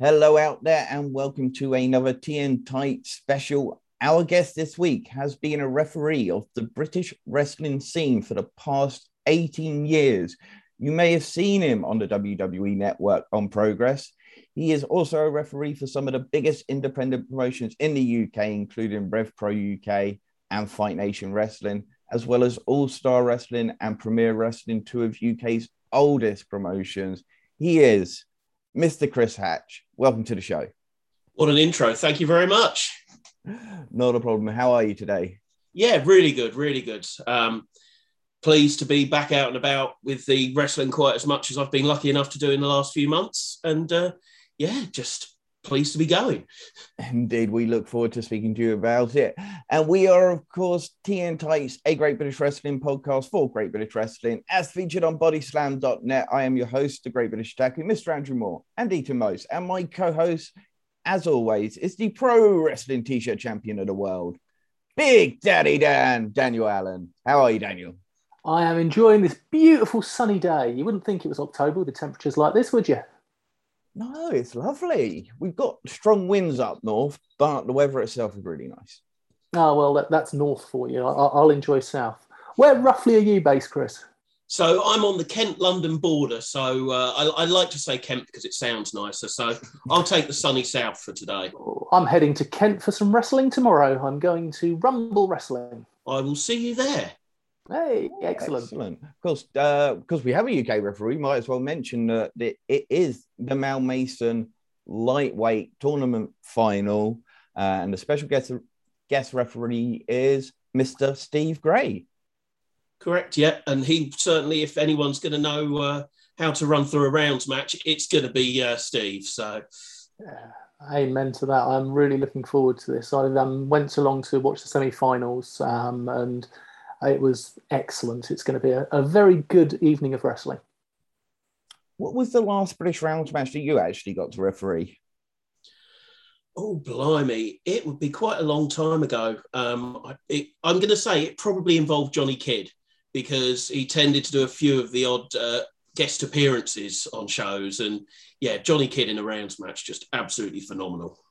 Hello out there, and welcome to another Tea and Tights special. Our guest this week has been a referee of the British wrestling scene for the past 18 years. You may have seen him on the WWE network on Progress. He is also a referee for some of the biggest independent promotions in the UK, including Rev Pro UK and Fight Nation Wrestling, as well as All Star Wrestling and Premier Wrestling, two of UK's oldest promotions. He is Mr. Chris Hatch. Welcome to the show. What an intro. Thank you very much. Not a problem. How are you today? Yeah, really good, really good. Um, pleased to be back out and about with the wrestling quite as much as I've been lucky enough to do in the last few months. And uh, yeah, just pleased to be going. Indeed, we look forward to speaking to you about it. And we are, of course, Tea and Tights, a Great British Wrestling podcast for Great British Wrestling, as featured on bodyslam.net. I am your host, the Great British Tackle, Mr. Andrew Moore and Ethan Most. And my co host, as always, is the pro wrestling t shirt champion of the world, Big Daddy Dan, Daniel Allen. How are you, Daniel? I am enjoying this beautiful sunny day. You wouldn't think it was October with the temperatures like this, would you? No, it's lovely. We've got strong winds up north, but the weather itself is really nice. Oh, well, that, that's north for you. I, will enjoy south. Where roughly are you based, Chris? So I'm on the Kent London border. So uh, I, I, like to say Kent because it sounds nicer. So I'll take the sunny south for today. I'm heading to Kent for some wrestling tomorrow. I'm going to Rumble Wrestling. I will see you there. Hey, excellent. Excellent. Of course, uh, because we have a UK referee, might as well mention that it, it is the Mal Mason lightweight tournament final, uh, and the special guest guest referee is Mr. Steve Grey. Correct. Yeah, and he certainly, if anyone's going to know uh, how to run through a rounds match, it's going to be uh, Steve. So. Yeah. Amen to that. I'm really looking forward to this. I um, went along to watch the semi-finals, um, and it was excellent. It's going to be a, a very good evening of wrestling. What was the last British rounds match that you actually got to referee? Oh, blimey. It would be quite a long time ago. Um, I, it, I'm going to say it probably involved Johnny Kidd because he tended to do a few of the odd uh, guest appearances on shows. And yeah, Johnny Kidd in a rounds match, just absolutely phenomenal.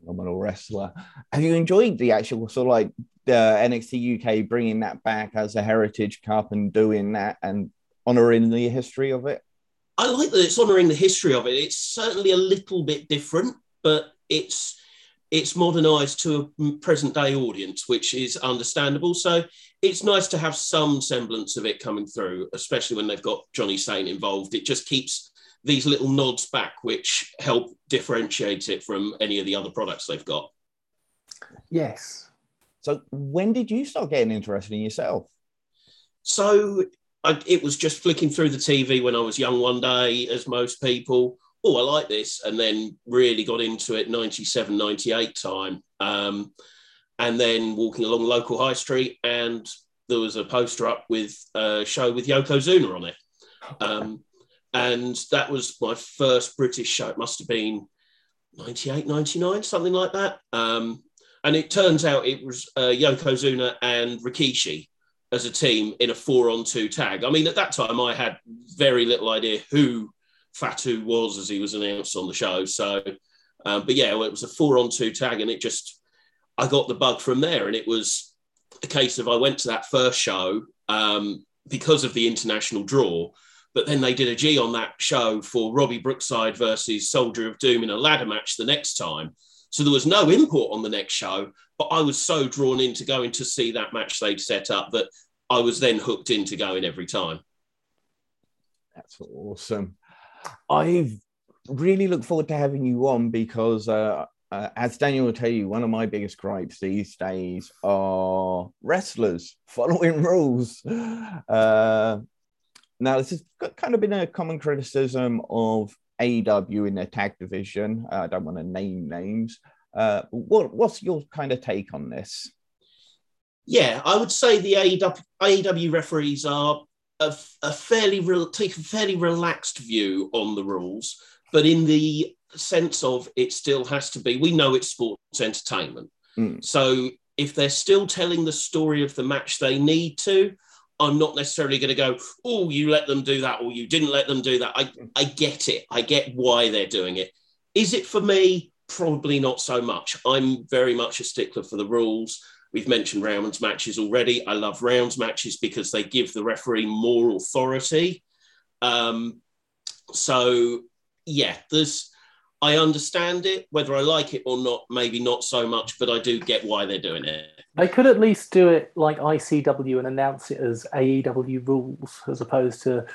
Phenomenal wrestler. Have you enjoyed the actual sort of like the NXT UK bringing that back as a Heritage Cup and doing that and honouring the history of it? I like that it's honouring the history of it. It's certainly a little bit different, but it's it's modernised to a present day audience, which is understandable. So it's nice to have some semblance of it coming through, especially when they've got Johnny Saint involved. It just keeps these little nods back, which help differentiate it from any of the other products they've got. Yes, so when did you start getting interested in yourself? So I, it was just flicking through the TV when I was young one day, as most people. Oh, I like this. And then really got into it 97, 98 time. Um, and then walking along local high street, and there was a poster up with a show with Yokozuna on it. Um, and that was my first British show. It must have been 98, 99, something like that. Um, and it turns out it was uh, Yokozuna and Rikishi as a team in a four on two tag. I mean, at that time, I had very little idea who Fatu was as he was announced on the show. So, um, but yeah, well, it was a four on two tag, and it just, I got the bug from there. And it was a case of I went to that first show um, because of the international draw. But then they did a G on that show for Robbie Brookside versus Soldier of Doom in a ladder match the next time. So there was no import on the next show, but I was so drawn into going to see that match they'd set up that I was then hooked into going every time. That's awesome. I've really look forward to having you on because, uh, uh, as Daniel will tell you, one of my biggest gripes these days are wrestlers following rules. Uh, now, this has kind of been a common criticism of AEW in their tag division. Uh, I don't want to name names. Uh, what, what's your kind of take on this? Yeah, I would say the AEW, AEW referees are a, a fairly re- take a fairly relaxed view on the rules, but in the sense of it still has to be. We know it's sports entertainment, mm. so if they're still telling the story of the match they need to, I'm not necessarily going to go, oh, you let them do that or you didn't let them do that. I, I get it. I get why they're doing it. Is it for me? Probably not so much. I'm very much a stickler for the rules. We've mentioned rounds matches already. I love rounds matches because they give the referee more authority. Um, so, yeah, there's. I understand it. Whether I like it or not, maybe not so much, but I do get why they're doing it. They could at least do it like ICW and announce it as AEW rules as opposed to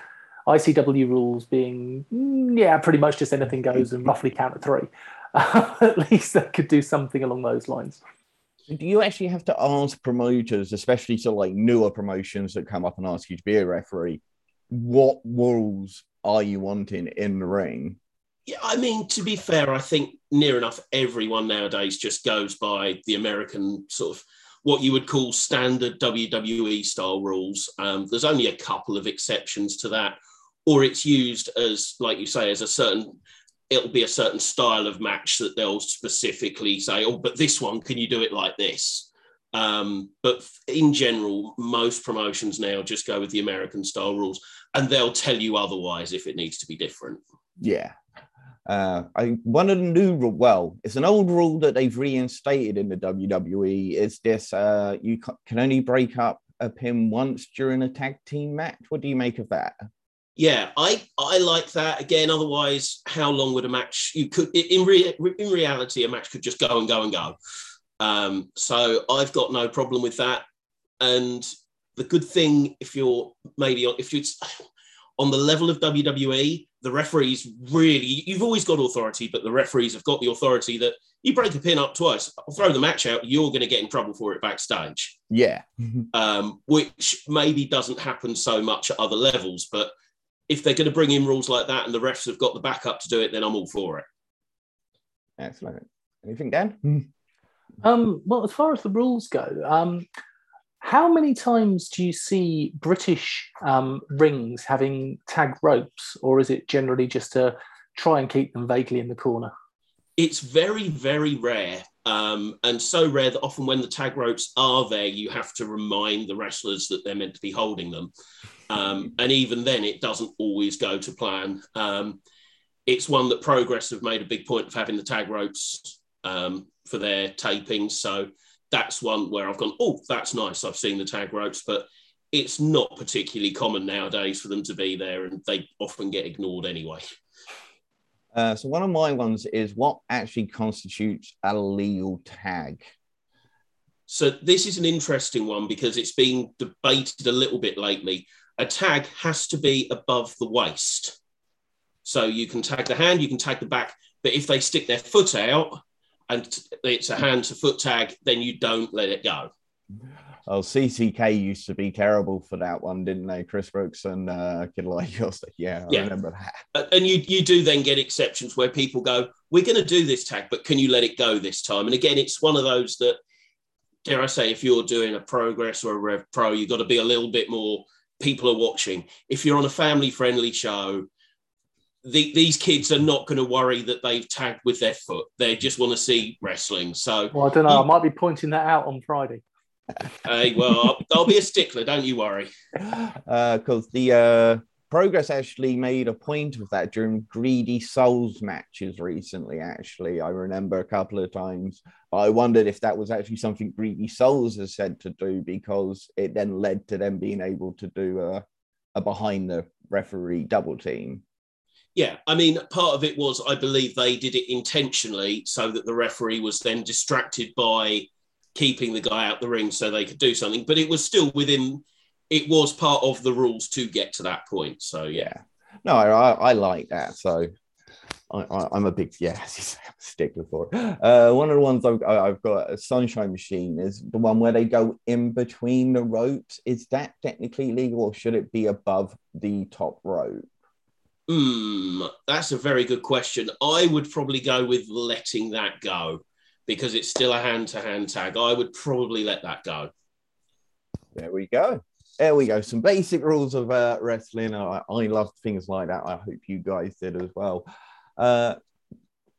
ICW rules being, mm, yeah, pretty much just anything goes and roughly count to three. at least they could do something along those lines. Do you actually have to ask promoters, especially to like newer promotions that come up and ask you to be a referee, what rules are you wanting in the ring? Yeah, I mean, to be fair, I think near enough everyone nowadays just goes by the American sort of what you would call standard WWE style rules. Um, there's only a couple of exceptions to that, or it's used as, like you say, as a certain. It'll be a certain style of match that they'll specifically say, "Oh, but this one, can you do it like this?" Um, but in general, most promotions now just go with the American style rules, and they'll tell you otherwise if it needs to be different. Yeah, uh, I one of the new. Well, it's an old rule that they've reinstated in the WWE. Is this uh, you can only break up a pin once during a tag team match? What do you make of that? Yeah, I I like that. Again, otherwise, how long would a match? You could in re, in reality, a match could just go and go and go. Um, so I've got no problem with that. And the good thing, if you're maybe if you're on the level of WWE, the referees really, you've always got authority, but the referees have got the authority that you break a pin up twice, I'll throw the match out, you're going to get in trouble for it backstage. Yeah. um, which maybe doesn't happen so much at other levels. But if they're going to bring in rules like that and the refs have got the backup to do it, then I'm all for it. Excellent. Anything, Dan? Um, well, as far as the rules go, um, how many times do you see British um, rings having tag ropes, or is it generally just to try and keep them vaguely in the corner? It's very, very rare. Um, and so rare that often when the tag ropes are there, you have to remind the wrestlers that they're meant to be holding them. Um, and even then, it doesn't always go to plan. Um, it's one that Progress have made a big point of having the tag ropes um, for their tapings. So that's one where I've gone, oh, that's nice. I've seen the tag ropes, but it's not particularly common nowadays for them to be there, and they often get ignored anyway. Uh, so one of my ones is what actually constitutes a legal tag. So this is an interesting one because it's been debated a little bit lately. A tag has to be above the waist. So you can tag the hand, you can tag the back, but if they stick their foot out, and it's a hand to foot tag, then you don't let it go. Oh, CCK used to be terrible for that one, didn't they? Chris Brooks and uh, Kid. Yeah, I yeah. remember that. And you you do then get exceptions where people go, "We're going to do this tag, but can you let it go this time?" And again, it's one of those that, dare I say, if you're doing a progress or a Rev Pro, you've got to be a little bit more. People are watching. If you're on a family friendly show, the, these kids are not going to worry that they've tagged with their foot. They just want to see wrestling. So, well, I don't know. I might be pointing that out on Friday. hey, well, I'll, I'll, be a stickler. Don't you worry. Because uh, the uh, Progress actually made a point of that during Greedy Souls matches recently. Actually, I remember a couple of times. I wondered if that was actually something Greedy Souls has said to do because it then led to them being able to do a, a behind the referee double team. Yeah, I mean, part of it was I believe they did it intentionally so that the referee was then distracted by keeping the guy out the ring so they could do something. But it was still within, it was part of the rules to get to that point. So yeah, no, I, I like that. So I, am a big yeah, stickler for. Uh, one of the ones I've, I've, got a sunshine machine is the one where they go in between the ropes. Is that technically legal, or should it be above the top rope? Hmm, that's a very good question. I would probably go with letting that go because it's still a hand to hand tag. I would probably let that go. There we go. There we go. Some basic rules of uh, wrestling. I, I love things like that. I hope you guys did as well. Uh,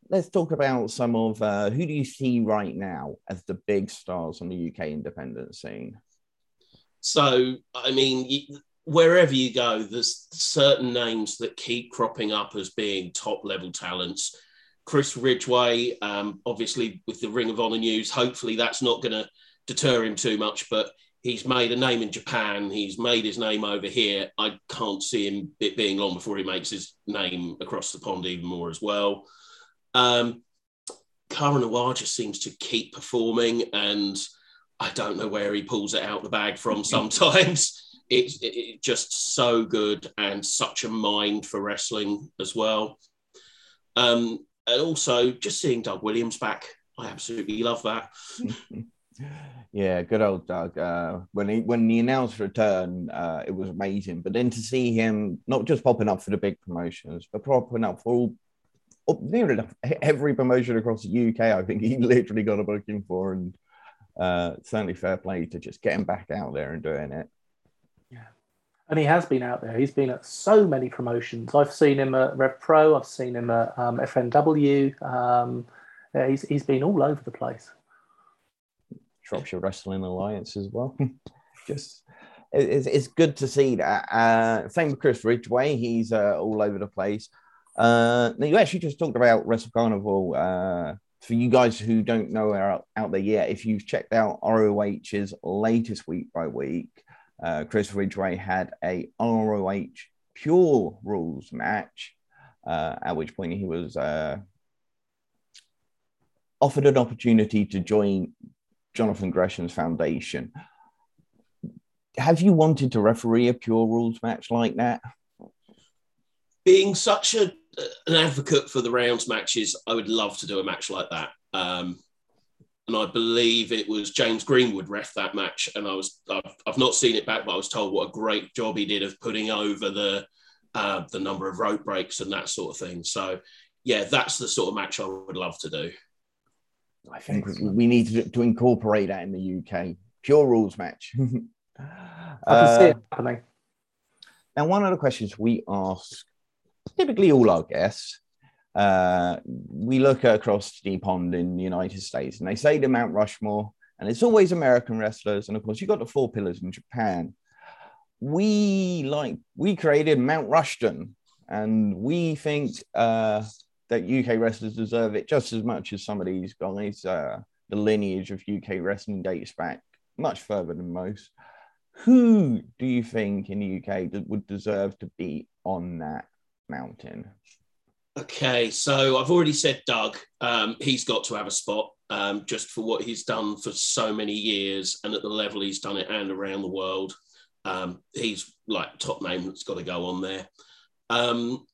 let's talk about some of uh, who do you see right now as the big stars on the UK independent scene? So, I mean, wherever you go, there's certain names that keep cropping up as being top level talents. Chris Ridgeway, um, obviously with the Ring of Honor news, hopefully that's not going to deter him too much. But he's made a name in Japan. He's made his name over here. I can't see him it being long before he makes his name across the pond even more as well. Um, Cara Noir just seems to keep performing, and I don't know where he pulls it out the bag from sometimes. It's it, just so good and such a mind for wrestling as well. Um, and also just seeing Doug Williams back, I absolutely love that. yeah, good old Doug. Uh, when he when he announced return, uh, it was amazing. But then to see him not just popping up for the big promotions, but popping up for all near enough every promotion across the UK, I think he literally got a booking for, and uh, certainly fair play to just getting back out there and doing it. And he has been out there. He's been at so many promotions. I've seen him at Rev Pro. I've seen him at um, FNW. Um, yeah, he's he's been all over the place. Shropshire Wrestling Alliance as well. just it's, it's good to see that. Uh, same with Chris Ridgeway. He's uh, all over the place. Uh, now you actually just talked about Wrestle Carnival. Uh, for you guys who don't know are out, out there yet, if you've checked out ROH's latest week by week, uh, Chris Ridgeway had a ROH Pure Rules match, uh, at which point he was uh, offered an opportunity to join Jonathan Gresham's foundation. Have you wanted to referee a Pure Rules match like that? Being such a an advocate for the rounds matches. I would love to do a match like that. Um, and I believe it was James Greenwood ref that match. And I was I've, I've, not seen it back, but I was told what a great job he did of putting over the uh, the number of rope breaks and that sort of thing. So yeah, that's the sort of match I would love to do. I think we need to, to incorporate that in the UK. Pure rules match. I can see it uh, happening. Now, one of the questions we ask typically all our guests, uh, we look across the pond in the United States and they say the Mount Rushmore, and it's always American wrestlers. And of course, you've got the four pillars in Japan. We like, we created Mount Rushden, and we think uh, that UK wrestlers deserve it just as much as some of these guys. Uh, the lineage of UK wrestling dates back much further than most. Who do you think in the UK that would deserve to be on that mountain? Okay, so I've already said Doug. Um, he's got to have a spot um, just for what he's done for so many years and at the level he's done it and around the world. Um, he's like top name that's got to go on there. Um,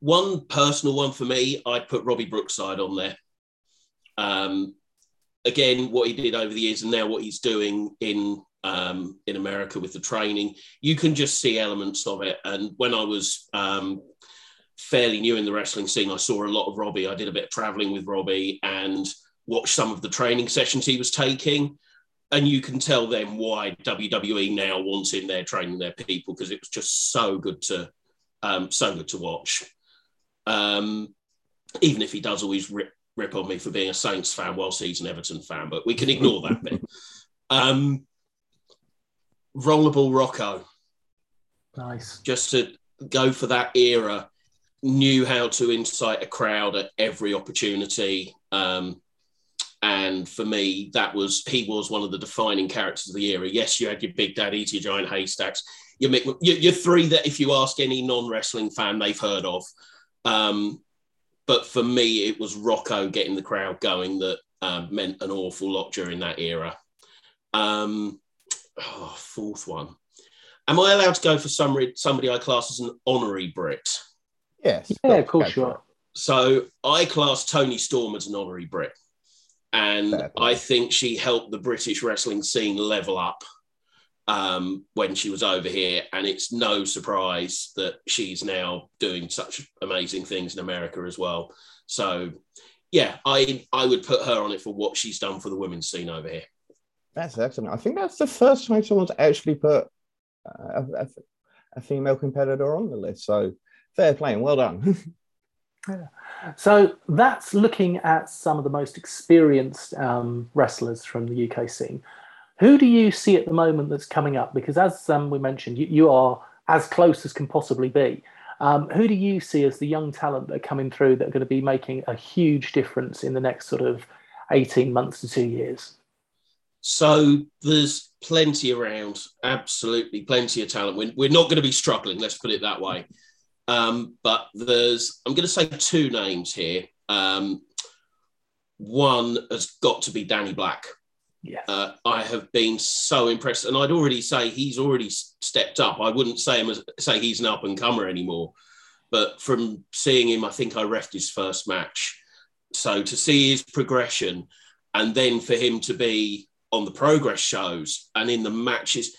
one personal one for me, I'd put Robbie Brookside on there. Um, again, what he did over the years and now what he's doing in um, in America with the training, you can just see elements of it. And when I was um, fairly new in the wrestling scene, I saw a lot of Robbie. I did a bit of traveling with Robbie and watched some of the training sessions he was taking. And you can tell them why WWE now wants in there training their people because it was just so good to um, so good to watch. Um, even if he does always rip, rip on me for being a Saints fan whilst he's an Everton fan, but we can ignore that bit. Um, Rollerball Rocco. Nice. Just to go for that era, knew how to incite a crowd at every opportunity. Um, and for me, that was he was one of the defining characters of the era. Yes, you had your Big Daddies, your Giant Haystacks, your, your, your three that if you ask any non-wrestling fan, they've heard of. Um, but for me, it was Rocco getting the crowd going that um, meant an awful lot during that era. Um, oh, fourth one. Am I allowed to go for somebody, somebody I class as an honorary Brit? Yes. Yeah, of course you are. So I class Toni Storm as an honorary Brit. And I think she helped the British wrestling scene level up um, when she was over here. And it's no surprise that she's now doing such amazing things in America as well. So, yeah, I, I would put her on it for what she's done for the women's scene over here. That's excellent. I think that's the first time someone's actually put a, a, a female competitor on the list. So fair play and well done. yeah. So that's looking at some of the most experienced um, wrestlers from the UK scene. Who do you see at the moment that's coming up? Because as um, we mentioned, you, you, are as close as can possibly be. Um, who do you see as the young talent that are coming through that are going to be making a huge difference in the next sort of 18 months to two years? So there's plenty around, absolutely plenty of talent. We're, we're not going to be struggling, let's put it that way. Um, but there's, I'm going to say two names here. Um, one has got to be Danny Black. Yes. Uh, I have been so impressed, and I'd already say he's already stepped up. I wouldn't say him as, say he's an up and comer anymore, but from seeing him, I think I refed his first match. So to see his progression, and then for him to be on the progress shows and in the matches,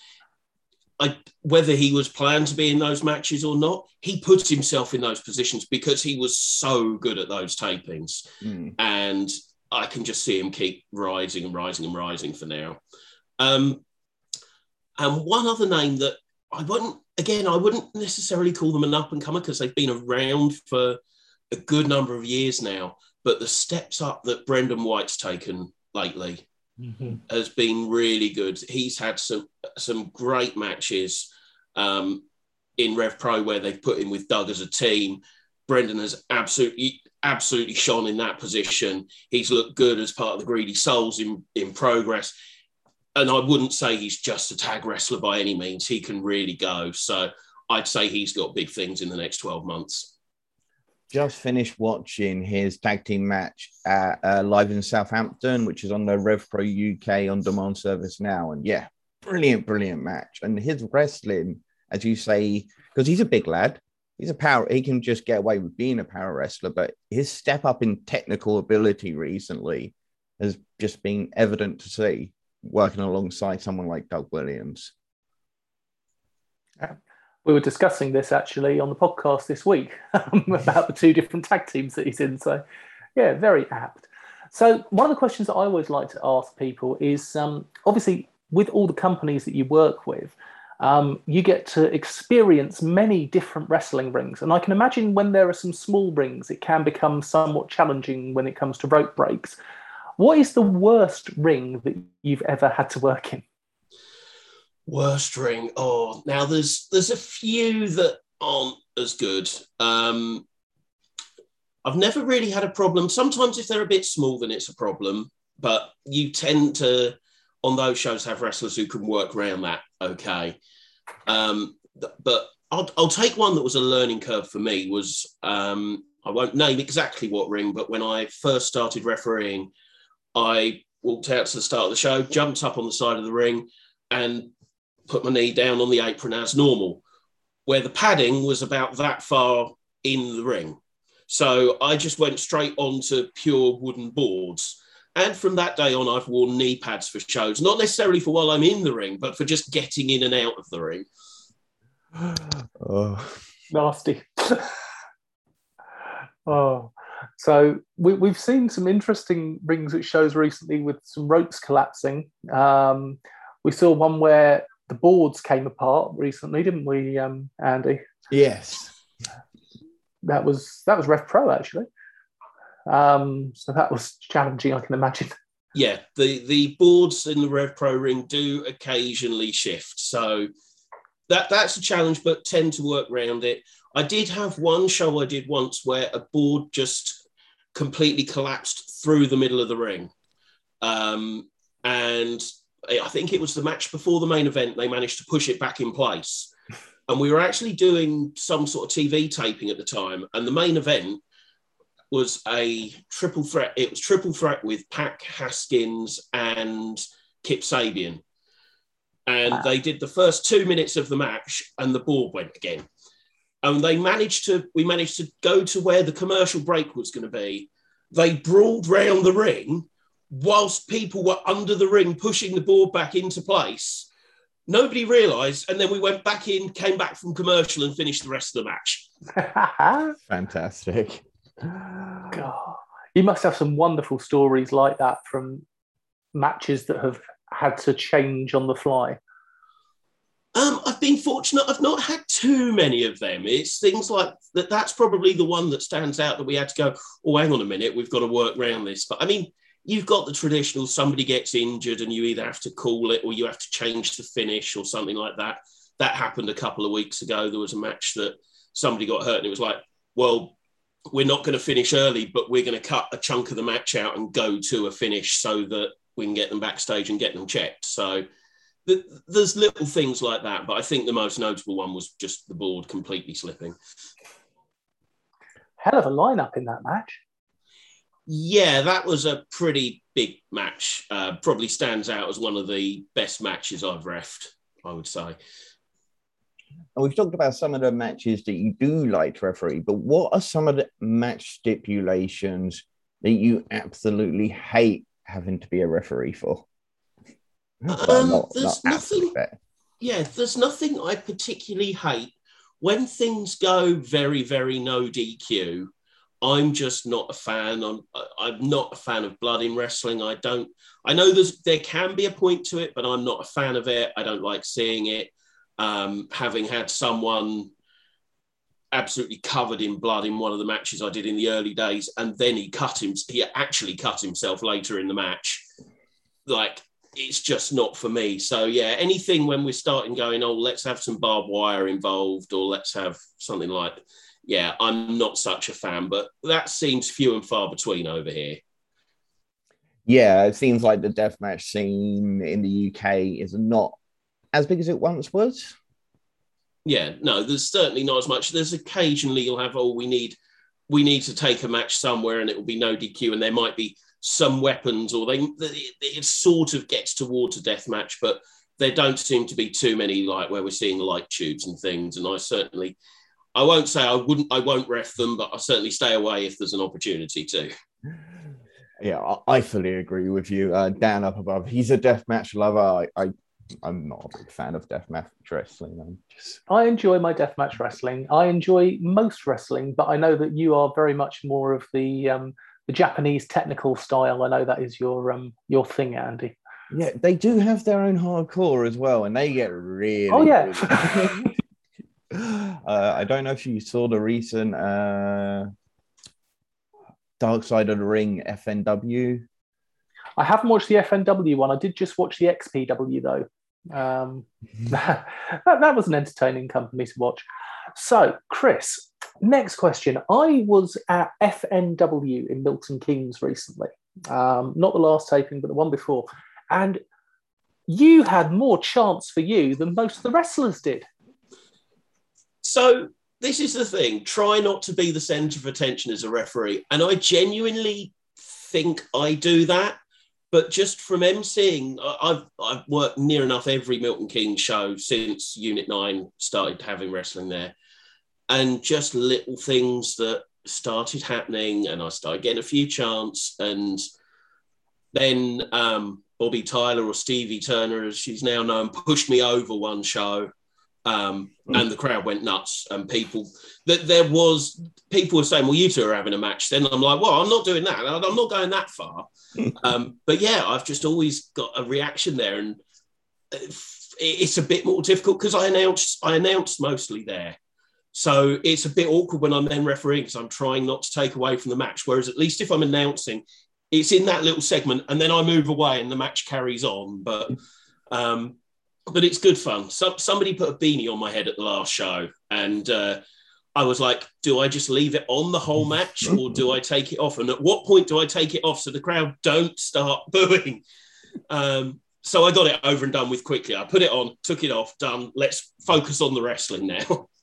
I, whether he was planned to be in those matches or not, he put himself in those positions because he was so good at those tapings, Mm. and I can just see him keep rising and rising and rising for now. Um, and one other name that I wouldn't, again, I wouldn't necessarily call them an up and comer because they've been around for a good number of years now. But the steps up that Brendan White's taken lately Mm-hmm. has been really good. He's had some some great matches um, in Rev Pro where they've put him with Doug as a team. Brendan has absolutely absolutely shone in that position. He's looked good as part of the Greedy Souls in in progress. And I wouldn't say he's just a tag wrestler by any means. He can really go. So I'd say he's got big things in the next 12 months. Just finished watching his tag team match at uh, live in Southampton, which is on the RevPro UK on demand service now. And yeah, brilliant, brilliant match. And his wrestling, as you say, because he's a big lad, he's a power, he can just get away with being a power wrestler. But his step up in technical ability recently has just been evident to see working alongside someone like Doug Williams. We were discussing this actually on the podcast this week um, about the two different tag teams that he's in. So, yeah, very apt. So, one of the questions that I always like to ask people is um, obviously, with all the companies that you work with, um, you get to experience many different wrestling rings. And I can imagine when there are some small rings, it can become somewhat challenging when it comes to rope breaks. What is the worst ring that you've ever had to work in? Worst ring. Oh, now there's there's a few that aren't as good. Um, I've never really had a problem. Sometimes if they're a bit small, then it's a problem. But you tend to, on those shows, have wrestlers who can work around that. Okay. Um, but I'll, I'll take one that was a learning curve for me. Was um, I won't name exactly what ring, but when I first started refereeing, I walked out to the start of the show, jumped up on the side of the ring, and put my knee down on the apron as normal, where the padding was about that far in the ring. So I just went straight onto pure wooden boards. And from that day on, I've worn knee pads for shows, not necessarily for while I'm in the ring, but for just getting in and out of the ring. Oh, Nasty. oh, so we, we've seen some interesting rings at shows recently with some ropes collapsing. Um, we saw one where the boards came apart recently, didn't we, um, Andy? yes. That was that was Rev Pro actually. Um, so that was challenging, I can imagine. Yeah, the, the boards in the Rev Pro ring do occasionally shift. So that that's a challenge, but tend to work around it. I did have one show I did once where a board just completely collapsed through the middle of the ring. Um, and I think it was the match before the main event, they managed to push it back in place. And we were actually doing some sort of TV taping at the time. And the main event was a triple threat. It was triple threat with Pac Haskins and Kip Sabian. And Wow. they did the first two minutes of the match and the board went again. And they managed to, we managed to go to where the commercial break was going to be. They brawled round the ring whilst people were under the ring pushing the board back into place. Nobody realised, and then we went back in, came back from commercial, and finished the rest of the match. Fantastic. God, you must have some wonderful stories like that from matches that have had to change on the fly. Um, I've been fortunate. I've not had too many of them. It's things like that. That's probably the one that stands out that we had to go. Oh, hang on a minute, we've got to work around this. But I mean, you've got the traditional. Somebody gets injured, and you either have to call it or you have to change the finish or something like that. That happened a couple of weeks ago. There was a match that somebody got hurt and it was like, well, we're not going to finish early, but we're going to cut a chunk of the match out and go to a finish so that we can get them backstage and get them checked. So th- there's little things like that, but I think the most notable one was just the board completely slipping. Hell of a lineup in that match. Yeah, that was a pretty big match. Uh, probably stands out as one of the best matches I've refed, I would say. And we've talked about some of the matches that you do like to referee, but what are some of the match stipulations that you absolutely hate having to be a referee for? Um, not, there's not nothing. Yeah, there's nothing I particularly hate. When things go very, very no DQ, I'm just not a fan. I'm I'm not a fan of blood in wrestling. I don't. I know there's there can be a point to it, but I'm not a fan of it. I don't like seeing it. Um, having had someone absolutely covered in blood in one of the matches I did in the early days, and then he cut him. He actually cut himself later in the match. Like it's just not for me. So yeah, anything when we're starting going, oh, let's have some barbed wire involved, or let's have something like, yeah, I'm not such a fan. But that seems few and far between over here. Yeah, it seems like the deathmatch scene in the UK is not as big as it once was. Yeah, no, there's certainly not as much. There's occasionally you'll have, oh, we need we need to take a match somewhere and it will be no DQ and there might be some weapons or they it sort of gets towards a death match, but there don't seem to be too many like where we're seeing light tubes and things. And I certainly I won't say I wouldn't I won't ref them, but I certainly stay away if there's an opportunity to. Yeah, I fully agree with you. Uh, Dan up above, he's a deathmatch lover. I, I I'm not a big fan of deathmatch wrestling. I'm just. I enjoy my deathmatch wrestling. I enjoy most wrestling, but I know that you are very much more of the um, the Japanese technical style. I know that is your um, your thing, Andy. Yeah, they do have their own hardcore as well, and they get really. Oh yeah. uh, I don't know if you saw the recent uh, Dark Side of the Ring FMW. I haven't watched the FMW one. I did just watch the XPW though. Um, that, that was an entertaining company to watch. So, Chris, next question. I was at FNW in Milton Keynes recently, um, not the last taping, but the one before, and you had more chance for you than most of the wrestlers did. So, this is the thing try not to be the center of attention as a referee. And I genuinely think I do that. But just from emceeing, I've I've worked near enough every Milton Keynes show since Unit Nine started having wrestling there, and just little things that started happening, and I started getting a few chants, and then um, Bobbi Tyler or Stevie Turner, as she's now known, pushed me over one show, um, mm. and the crowd went nuts, and people that there was people were saying, "Well, you two are having a match." Then I'm like, "Well, I'm not doing that. I'm not going that far." um, but yeah, I've just always got a reaction there, and it's a bit more difficult because I announced I announced mostly there. So it's a bit awkward when I'm then refereeing because I'm trying not to take away from the match. Whereas at least if I'm announcing, it's in that little segment, and then I move away and the match carries on. But um, but it's good fun. So, somebody put a beanie on my head at the last show, and uh, I was like, do I just leave it on the whole match, or do I take it off? And at what point do I take it off so the crowd don't start booing? Um, so I got it over and done with quickly. I put it on, took it off, done. Let's focus on the wrestling now.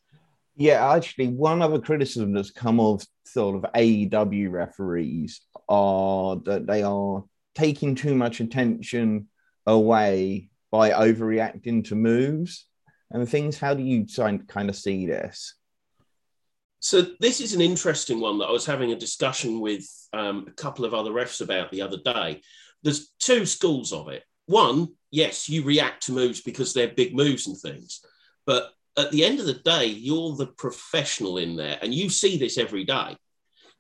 Yeah, actually, one other criticism that's come of sort of AEW referees are that they are taking too much attention away by overreacting to moves and things. How do you kind of see this? So this is an interesting one that I was having a discussion with um, a couple of other refs about the other day. There's two schools of it. One, yes, you react to moves because they're big moves and things, but at the end of the day, you're the professional in there, and you see this every day.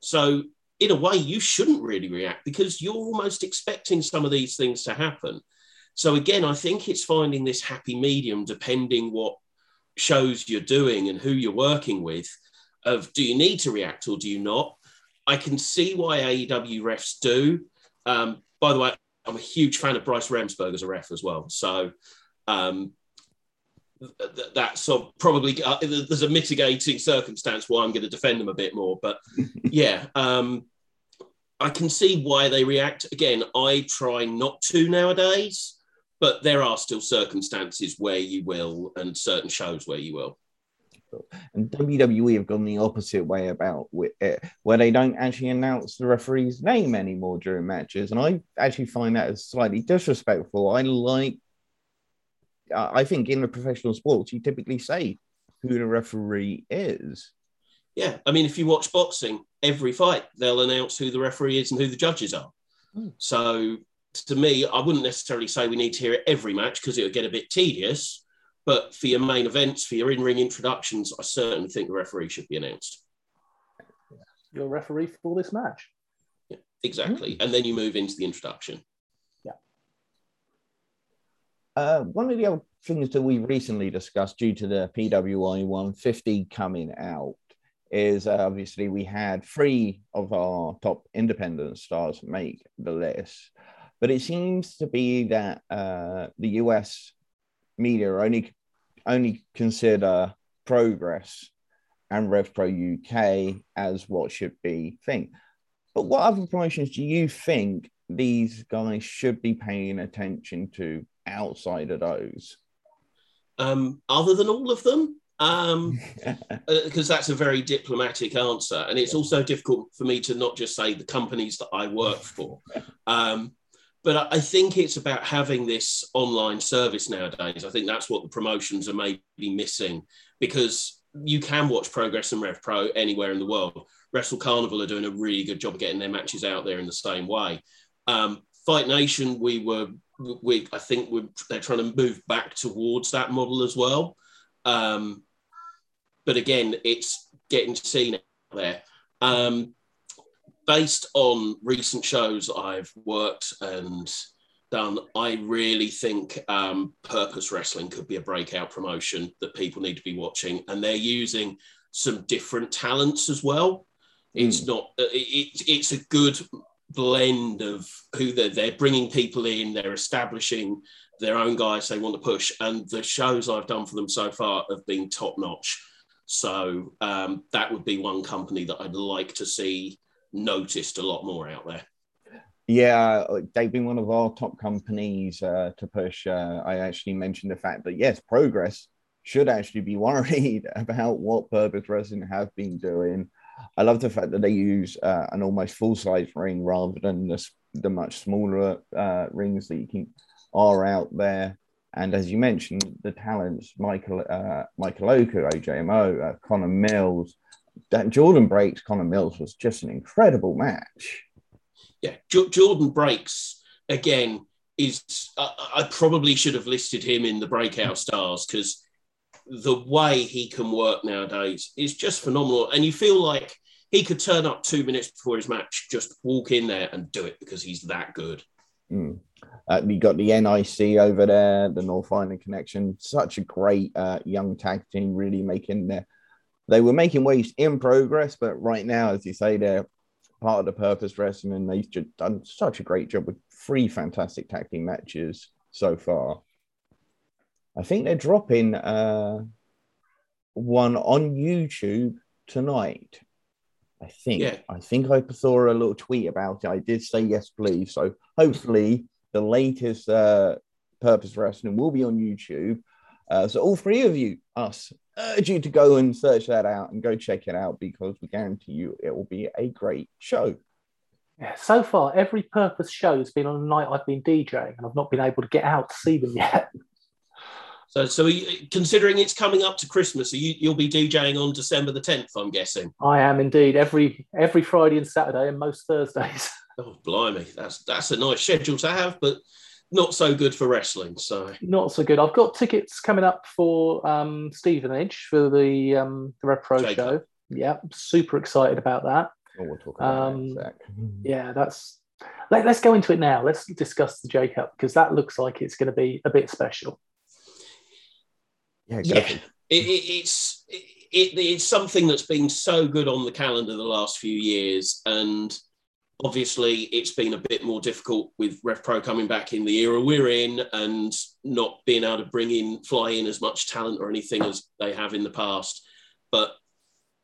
So in a way, you shouldn't really react because you're almost expecting some of these things to happen. So again, I think it's finding this happy medium depending what shows you're doing and who you're working with of do you need to react or do you not? I can see why AEW refs do. Um, by the way, I'm a huge fan of Bryce Remsburg as a ref as well. So um, that's probably uh, there's a mitigating circumstance why I'm going to defend them a bit more. But yeah, um, I can see why they react. Again, I try not to nowadays, but there are still circumstances where you will, and certain shows where you will. And WWE have gone the opposite way about it, where they don't actually announce the referee's name anymore during matches. And I actually find that as slightly disrespectful. I like I think in the professional sports, you typically say who the referee is. Yeah, I mean, if you watch boxing, every fight they'll announce who the referee is and who the judges are. Mm. So to me, I wouldn't necessarily say we need to hear it every match because it would get a bit tedious. But for your main events, for your in-ring introductions, I certainly think the referee should be announced. Your referee for this match. Yeah, exactly. Mm. And then you move into the introduction. Uh, one of the other things that we recently discussed due to the PWI 150 coming out is uh, obviously we had three of our top independent stars make the list, but it seems to be that uh, the US media only only consider progress and RevPro UK as what should be thing. But what other promotions do you think these guys should be paying attention to outside of those? Um, other than all of them, because um, uh, that's a very diplomatic answer, and it's also difficult for me to not just say the companies that I work for. Um, but I think it's about having this online service nowadays. I think that's what the promotions are maybe missing because you can watch Progress and Rev Pro anywhere in the world. Wrestle Carnival are doing a really good job of getting their matches out there in the same way. Um, Fight Nation, we were we I think we're, they're trying to move back towards that model as well. Um, but again, it's getting seen out there. Um, based on recent shows I've worked and done, I really think um, Purpose Wrestling could be a breakout promotion that people need to be watching, and they're using some different talents as well. It's mm. not. It, it's a good blend of who they're, they're bringing people in, they're establishing their own guys they want to push. And the shows I've done for them so far have been top notch. So um, that would be one company that I'd like to see noticed a lot more out there. Yeah, they've been one of our top companies uh, to push. Uh, I actually mentioned the fact that yes, progress should actually be worried about what Purpose Wrestling have been doing. I love the fact that they use uh, an almost full size ring rather than the, the much smaller uh, rings that you can are out there. And as you mentioned, the talents Michael uh, Michael Oku, AJMO, uh, Connor Mills, that Jordan Breaks, Connor Mills was just an incredible match. Yeah, J- Jordan Breaks again is I probably should have listed him in the breakout stars because the way he can work nowadays is just phenomenal. And you feel like he could turn up two minutes before his match, just walk in there and do it because he's that good. Mm. Uh, you got the NIC over there, the North Island Connection. Such a great uh, young tag team, really making their. They were making waves in progress, but right now, as you say, they're part of the Purpose Wrestling, and they've just done such a great job with three fantastic tag team matches so far. I think they're dropping uh, one on YouTube tonight. I think. Yeah. I think I saw a little tweet about it. I did say yes, please. So hopefully the latest uh, Purpose Wrestling will be on YouTube. Uh, so all three of you, us, urge you to go and search that out and go check it out because we guarantee you it will be a great show. Yeah, so far every Purpose show has been on a night I've been DJing and I've not been able to get out to see them yet. So, so you, considering it's coming up to Christmas, you, you'll be DJing on December the 10th, I'm guessing. I am indeed every every Friday and Saturday and most Thursdays. Oh, blimey, that's that's a nice schedule to have, but not so good for wrestling. So not so good. I've got tickets coming up for um, Stevenage for the um, the Rev Pro J Cup. show. Yeah, super excited about that. Oh, we'll talk about um, that Yeah, that's. Let, us go into it now. Let's discuss the J Cup because that looks like it's going to be a bit special. Yeah, exactly. Yeah, it, it, it's it, it's something that's been so good on the calendar the last few years, and obviously, it's been a bit more difficult with Rev Pro coming back in the era we're in and not being able to bring in, fly in as much talent or anything as they have in the past. But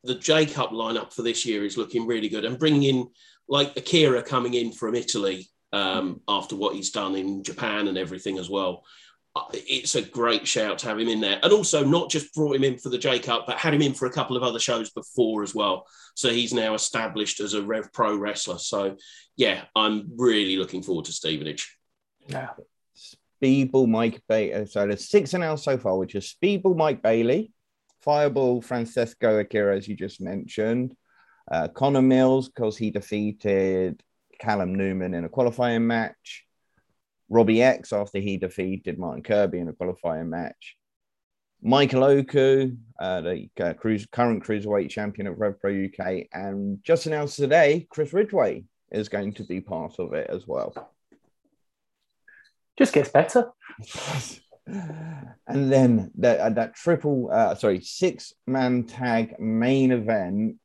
the J Cup lineup for this year is looking really good and bringing in like Akira coming in from Italy um, after what he's done in Japan and everything as well. Uh, it's a great shout to have him in there. And also, not just brought him in for the J Cup, but had him in for a couple of other shows before as well. So he's now established as a Rev Pro wrestler. So, yeah, I'm really looking forward to Stevenage. Yeah. Speedball Mike Bailey. So there's six announced so far, which is Speedball Mike Bailey, Fireball Francesco Akira, as you just mentioned, uh, Connor Mills, because he defeated Callum Newman in a qualifying match, Robbie X after he defeated Martin Kirby in a qualifying match, Michael Oku, uh, the uh, cruise, current cruiserweight champion of Rev Pro UK, and just announced today, Chris Ridgeway is going to be part of it as well. Just gets better. and then that, uh, that triple, uh, sorry, six man tag main event,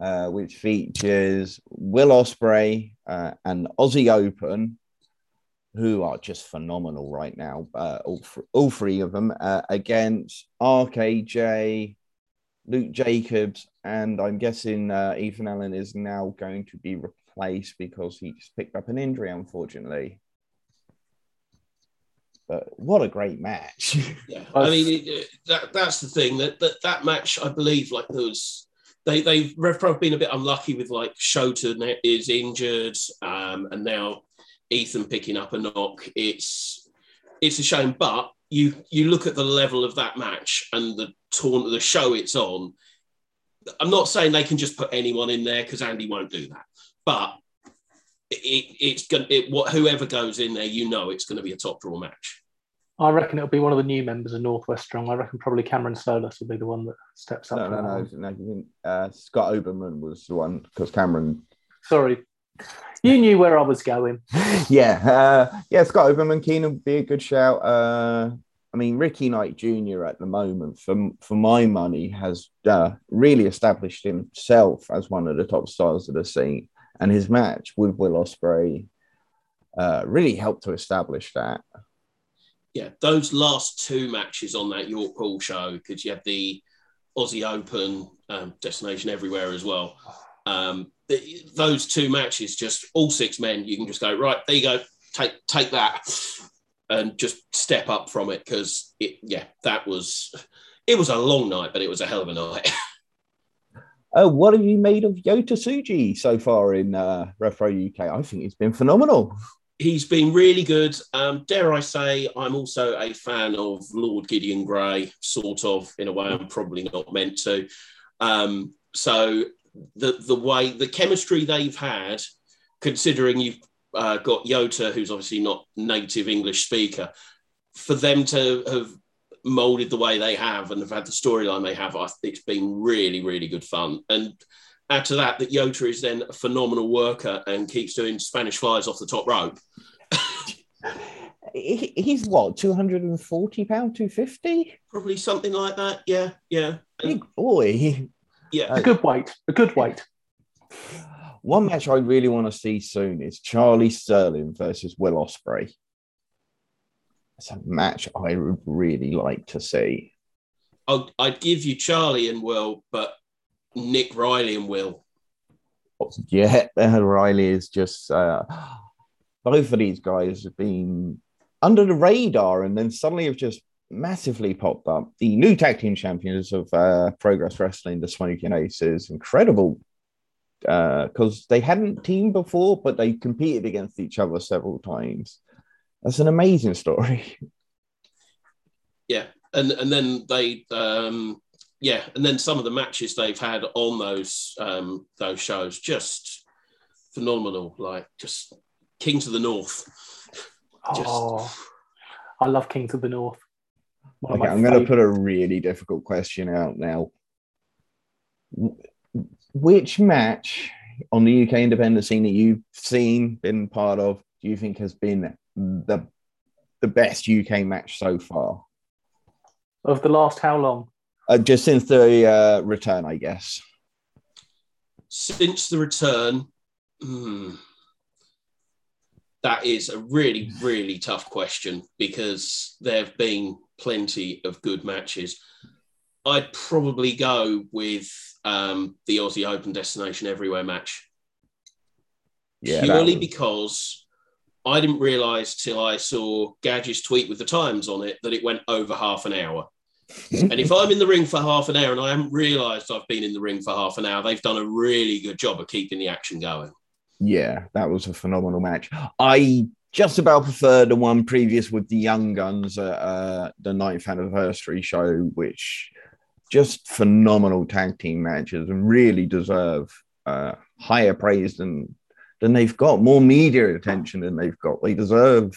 uh, which features Will Ospreay uh, and Aussie Open, who are just phenomenal right now. Uh, all, all three of them uh, against RKJ, Luke Jacobs, and I'm guessing Ethan Allen is now going to be replaced because he just picked up an injury, unfortunately. But what a great match! yeah, I mean it, that that's the thing that that that match I believe like there was they they've Rev been a bit unlucky with like Shota is injured um, and now Ethan picking up a knock. It's it's a shame, but you you look at the level of that match and the taunt the show it's on. I'm not saying they can just put anyone in there because Andy won't do that, but it, it's going it, what whoever goes in there, you know, it's going to be a top draw match. I reckon it'll be one of the new members of Northwest Strong. I reckon probably Cameron Solis will be the one that steps up. No, no, no, no. Uh, Scott Oberman was the one because Cameron. Sorry, you knew where I was going. yeah, uh, yeah. Scott Oberman, Keenan would be a good shout. Uh, I mean, Ricky Knight Jr. at the moment, for for my money, has uh, really established himself as one of the top stars of the scene and his match with Will Ospreay uh, really helped to establish that. Yeah, those last two matches on that York Hall show, because you had the Aussie Open um, destination everywhere as well. Um, the, those two matches, just all six men, you can just go right there. You go, take take that, and just step up from it because it. Yeah, that was it was a long night, but it was a hell of a night. Uh, what have you made of Yota Tsuji so far in uh, Rev Pro UK? I think he's been phenomenal. He's been really good. Um, dare I say, I'm also a fan of Lord Gideon Grey, sort of, in a way I'm probably not meant to. Um, so the the way the chemistry they've had, considering you've uh, got Yota, who's obviously not native English speaker, for them to have molded the way they have and have had the storyline they have, I think it's been really, really good fun. And add to that, that Yota is then a phenomenal worker and keeps doing Spanish flies off the top rope. He's what, 240 pound, 250? Probably something like that. Yeah, yeah. Big boy. Yeah. A good weight. A good weight. One match I really want to see soon is Charlie Sterling versus Will Ospreay. It's a match I would really like to see. I'd, I'd give you Charlie and Will, but Nick Riley and Will. Yeah, Riley is just uh, both of these guys have been under the radar and then suddenly have just massively popped up. The new tag team champions of uh, Progress Wrestling, the Smoking Aces, incredible Uh, because uh, they hadn't teamed before, but they competed against each other several times. That's an amazing story. Yeah, and and then they, um, yeah, and then some of the matches they've had on those um, those shows just phenomenal. Like just Kings of the North. Just... Oh, I love Kings of the North. Okay, I'm going to put a really difficult question out now. Which match on the UK independent scene that you've seen, been part of, do you think has been the the best UK match so far. Of the last how long? Uh, just since the uh, return, I guess. Since the return, Hmm. That is a really, really tough question because there have been plenty of good matches. I'd probably go with um, the Aussie Open Destination Everywhere match. Yeah, purely because I didn't realise till I saw Gadge's tweet with the times on it that it went over half an hour. and if I'm in the ring for half an hour and I haven't realised I've been in the ring for half an hour, they've done a really good job of keeping the action going. Yeah, that was a phenomenal match. I just about prefer the one previous with the Young Guns at uh, the ninth anniversary show, which just phenomenal tag team matches and really deserve uh, higher praise than than they've got, more media attention than they've got. They deserve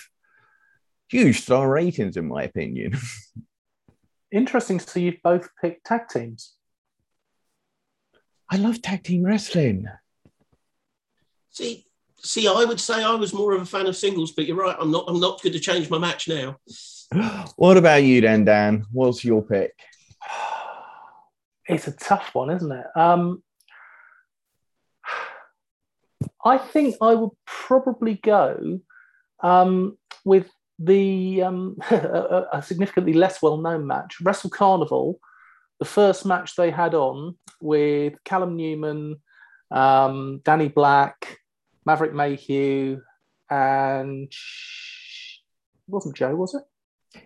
huge star ratings, in my opinion. Interesting to see you've both picked tag teams. I love tag team wrestling. See, see, I would say I was more of a fan of singles, but you're right. I'm not. I'm not going to change my match now. What about you, then, Dan? What's your pick? It's a tough one, isn't it? Um, I think I would probably go um, with the um, a, a, significantly less well-known match, Wrestle Carnival, the first match they had on with Callum Newman, um, Danny Black, Maverick Mayhew, and it wasn't Joe, was it?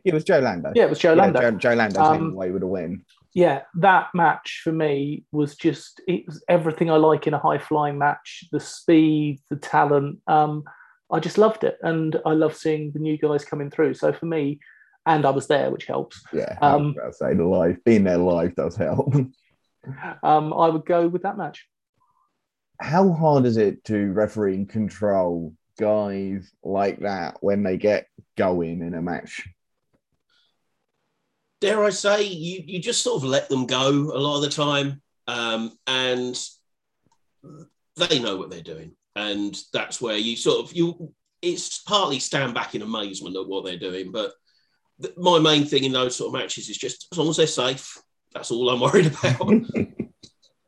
It was Joe Lando. Yeah, it was Joe yeah, Lando. Joe, Joe Lando um, away with a win. Yeah, that match for me was just it was everything I like in a high flying match. The speed, the talent. Um, I just loved it, and I love seeing the new guys coming through. So for me, and I was there, which helps. Yeah, um, I say the live being there live does help. um, I would go with that match. How hard is it to referee and control guys like that when they get going in a match? Dare I say, you you just sort of let them go a lot of the time, um, and they know what they're doing and that's where you sort of you it's partly stand back in amazement at what they're doing but th- my main thing in those sort of matches is just as long as they're safe that's all i'm worried about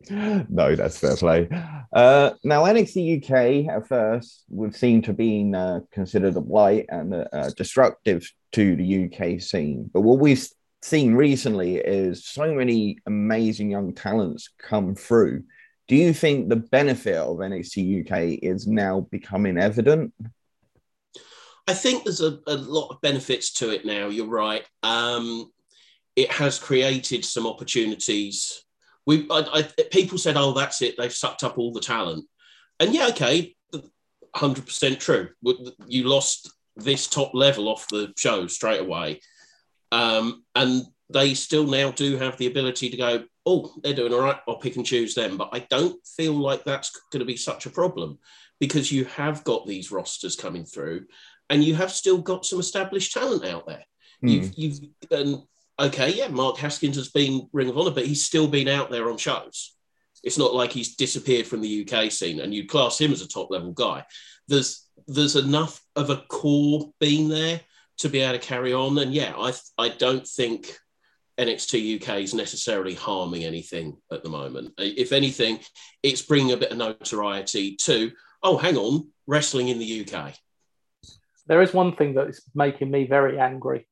no that's fair play uh, now nxt uk at first would seem to be uh, considered a blight and uh, destructive to the uk scene but what we've seen recently is so many amazing young talents come through do you think the benefit of NXT UK is now becoming evident? I think there's a, a lot of benefits to it now. You're right. Um, it has created some opportunities. We, I, I, people said, "Oh, that's it. They've sucked up all the talent," and yeah, okay, hundred percent true. You lost this top level off the show straight away, um, and they still now do have the ability to go oh, they're doing all right, I'll pick and choose them. But I don't feel like that's going to be such a problem because you have got these rosters coming through and you have still got some established talent out there. Mm. You've, you've, and okay, yeah, Mark Haskins has been Ring of Honor, but he's still been out there on shows. It's not like he's disappeared from the UK scene and you'd class him as a top level guy. There's, there's enough of a core being there to be able to carry on. And yeah, I, I don't think NXT UK is necessarily harming anything at the moment. If anything, it's bringing a bit of notoriety to, oh, hang on, wrestling in the UK. There is one thing that is making me very angry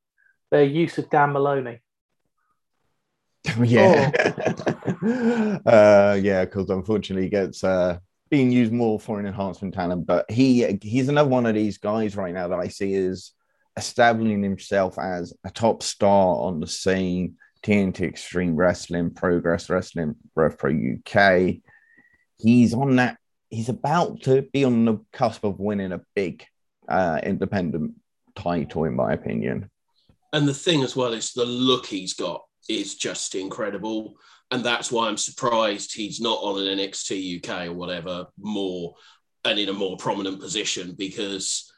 their use of Dan Moloney. yeah. Oh. uh, yeah, because unfortunately he gets uh, being used more for an enhancement talent. But he he's another one of these guys right now that I see is establishing himself as a top star on the scene. TNT Extreme Wrestling, Progress Wrestling, Rev Pro UK. He's on that. He's about to be on the cusp of winning a big uh, independent title, in my opinion. And the thing as well is the look he's got is just incredible. And that's why I'm surprised he's not on an NXT UK or whatever more and in a more prominent position because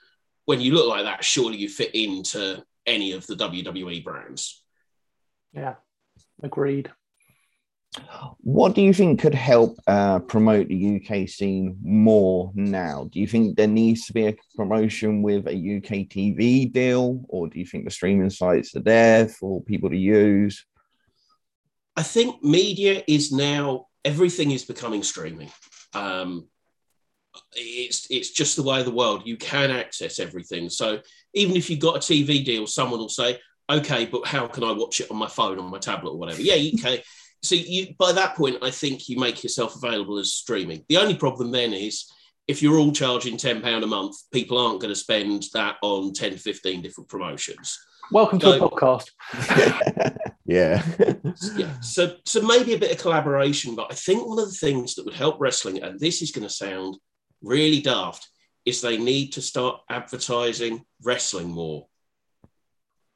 when you look like that, surely you fit into any of the WWE brands. Yeah, agreed. What do you think could help uh, promote the UK scene more now? Do you think there needs to be a promotion with a UK TV deal, or do you think the streaming sites are there for people to use? I think media is now everything is becoming streaming. Um, it's it's just the way of the world. You can access everything. So even if you've got a TV deal, someone will say, "Okay, but how can I watch it on my phone, on my tablet, or whatever?" Yeah, can. So you by that point, I think you make yourself available as streaming. The only problem then is if you're all charging ten pound a month, people aren't going to spend that on 10, 15 different promotions. Welcome so, to the podcast. yeah. yeah. So so maybe a bit of collaboration, but I think one of the things that would help wrestling, and this is going to sound really daft, is they need to start advertising wrestling more.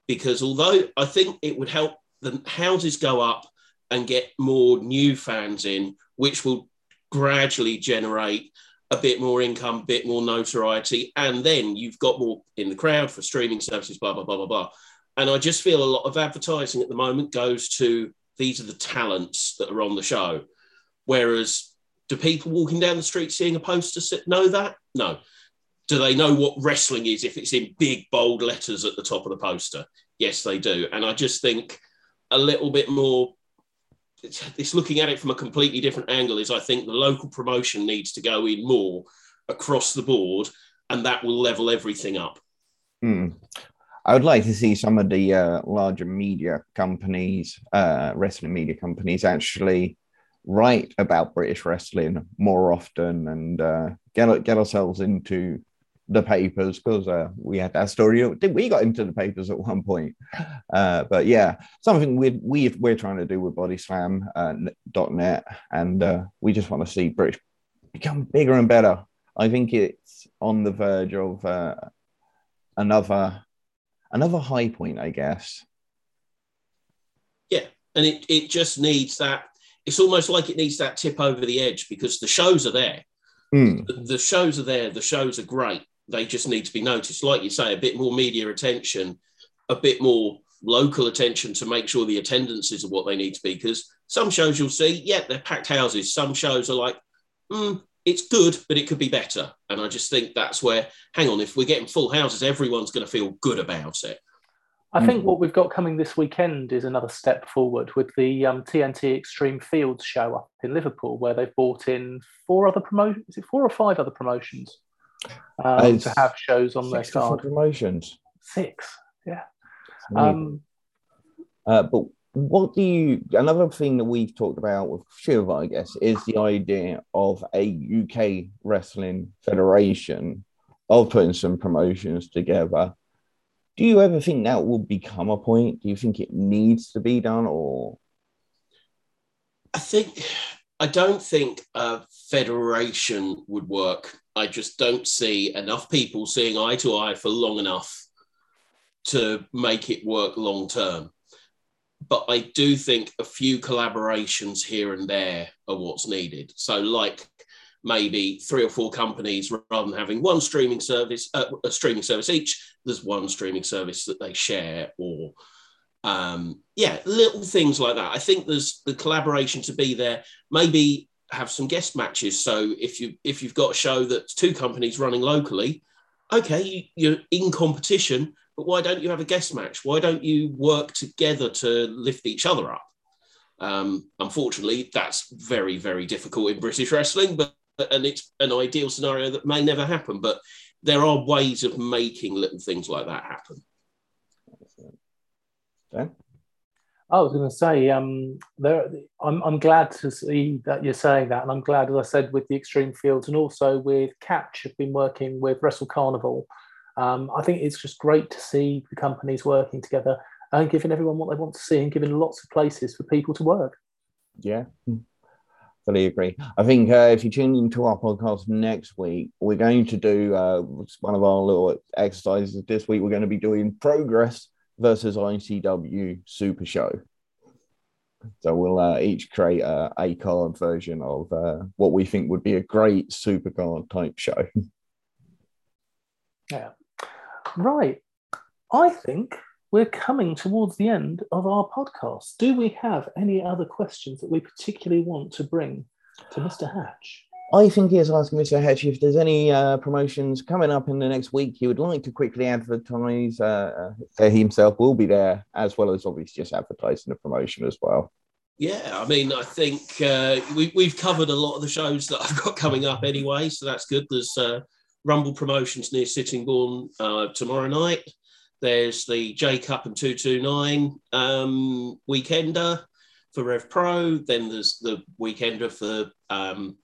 Because although I think it would help the houses go up and get more new fans in, which will gradually generate a bit more income, a bit more notoriety, and then you've got more in the crowd for streaming services, blah, blah, blah, blah, blah. And I just feel a lot of advertising at the moment goes to these are the talents that are on the show. Whereas do people walking down the street seeing a poster know that? No. Do they know what wrestling is if it's in big, bold letters at the top of the poster? Yes, they do. And I just think a little bit more, it's, it's looking at it from a completely different angle, is I think the local promotion needs to go in more across the board, and that will level everything up. Hmm. I would like to see some of the uh, larger media companies, uh, wrestling media companies, actually write about British wrestling more often and uh, get get ourselves into the papers because uh, we had that story. We got into the papers at one point, uh, but yeah, something we we we're trying to do with Bodyslam.net, uh, and uh, we just want to see British become bigger and better. I think it's on the verge of uh, another another high point, I guess. Yeah, and it, it just needs that. It's almost like it needs that tip over the edge because the shows are there. Mm. The, the shows are there. The shows are great. They just need to be noticed. Like you say, a bit more media attention, a bit more local attention to make sure the attendances are what they need to be. Because some shows you'll see, yeah, they're packed houses. Some shows are like, mm, it's good, but it could be better. And I just think that's where, hang on, if we're getting full houses, everyone's going to feel good about it. I think what we've got coming this weekend is another step forward with the um, TNT Extreme Fields show up in Liverpool, where they've brought in four other promotions. Is it four or five other promotions um, to have shows on their card? Promotions. Six, yeah. Um, uh, but what do you another thing that we've talked about with Shiva, I guess, is the idea of a UK wrestling federation of putting some promotions together. Do you ever think that will become a point? Do you think it needs to be done or I think I don't think a federation would work. I just don't see enough people seeing eye to eye for long enough to make it work long term but I do think a few collaborations here and there are what's needed. So, like maybe three or four companies, rather than having one streaming service, uh, a streaming service each, there's one streaming service that they share, or um, yeah, little things like that. I think there's the collaboration to be there. Maybe have some guest matches. So if you if you've got a show that's two companies running locally, okay, you, you're in competition but why don't you have a guest match? Why don't you work together to lift each other up? Um, unfortunately, that's very, very difficult in British wrestling, but and it's an ideal scenario that may never happen. But there are ways of making little things like that happen. Ben? I was going to say, um, there, I'm, I'm glad to see that you're saying that. And I'm glad, as I said, with the Extreme Fields and also with Catch, have been working with Wrestle Carnival um, I think it's just great to see the companies working together and giving everyone what they want to see and giving lots of places for people to work. Yeah, fully agree. I think uh, if you tune into our podcast next week, we're going to do uh, one of our little exercises this week. We're going to be doing progress versus ICW Super Show. So we'll uh, each create a, a card version of uh, what we think would be a great super card type show. Yeah. Right. I think we're coming towards the end of our podcast. Do we have any other questions that we particularly want to bring to Mr. Hatch? I think he is asking Mr. Hatch if there's any uh, promotions coming up in the next week he would like to quickly advertise. Uh, uh, he himself will be there, as well as obviously just advertising the promotion as well. Yeah, I mean, I think uh, we, we've covered a lot of the shows that I've got coming up anyway, so that's good. There's uh, Rumble Promotions near Sittingbourne uh, tomorrow night. There's the J Cup and 229 um, weekender for Rev Pro. Then there's the weekender for um,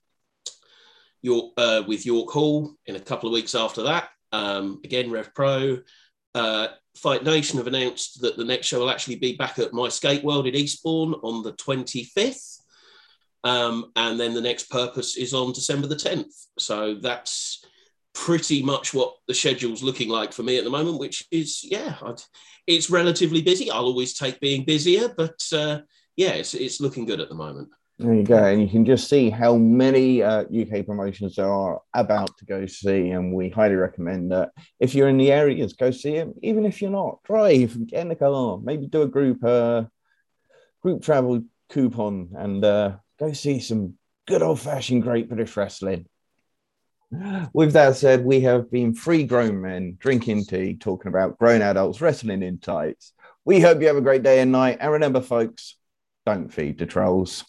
York uh, with York Hall in a couple of weeks after that. Um, again, Rev Pro. Uh, Fight Nation have announced that the next show will actually be back at My Skate World in Eastbourne on the 25th. Um, and then the next purpose is on December the 10th. So that's pretty much what the schedule's looking like for me at the moment, which is, yeah, I'd, it's relatively busy. I'll always take being busier, but uh, yeah, it's, it's looking good at the moment. There you go. And you can just see how many uh, UK promotions there are about to go see. And we highly recommend that if you're in the areas, go see them. Even if you're not, drive, get in the car, maybe do a group uh, group travel coupon and uh, go see some good old fashioned great British wrestling. With that said, we have been three grown men drinking tea, talking about grown adults wrestling in tights. We hope you have a great day and night. And remember, folks, don't feed the trolls.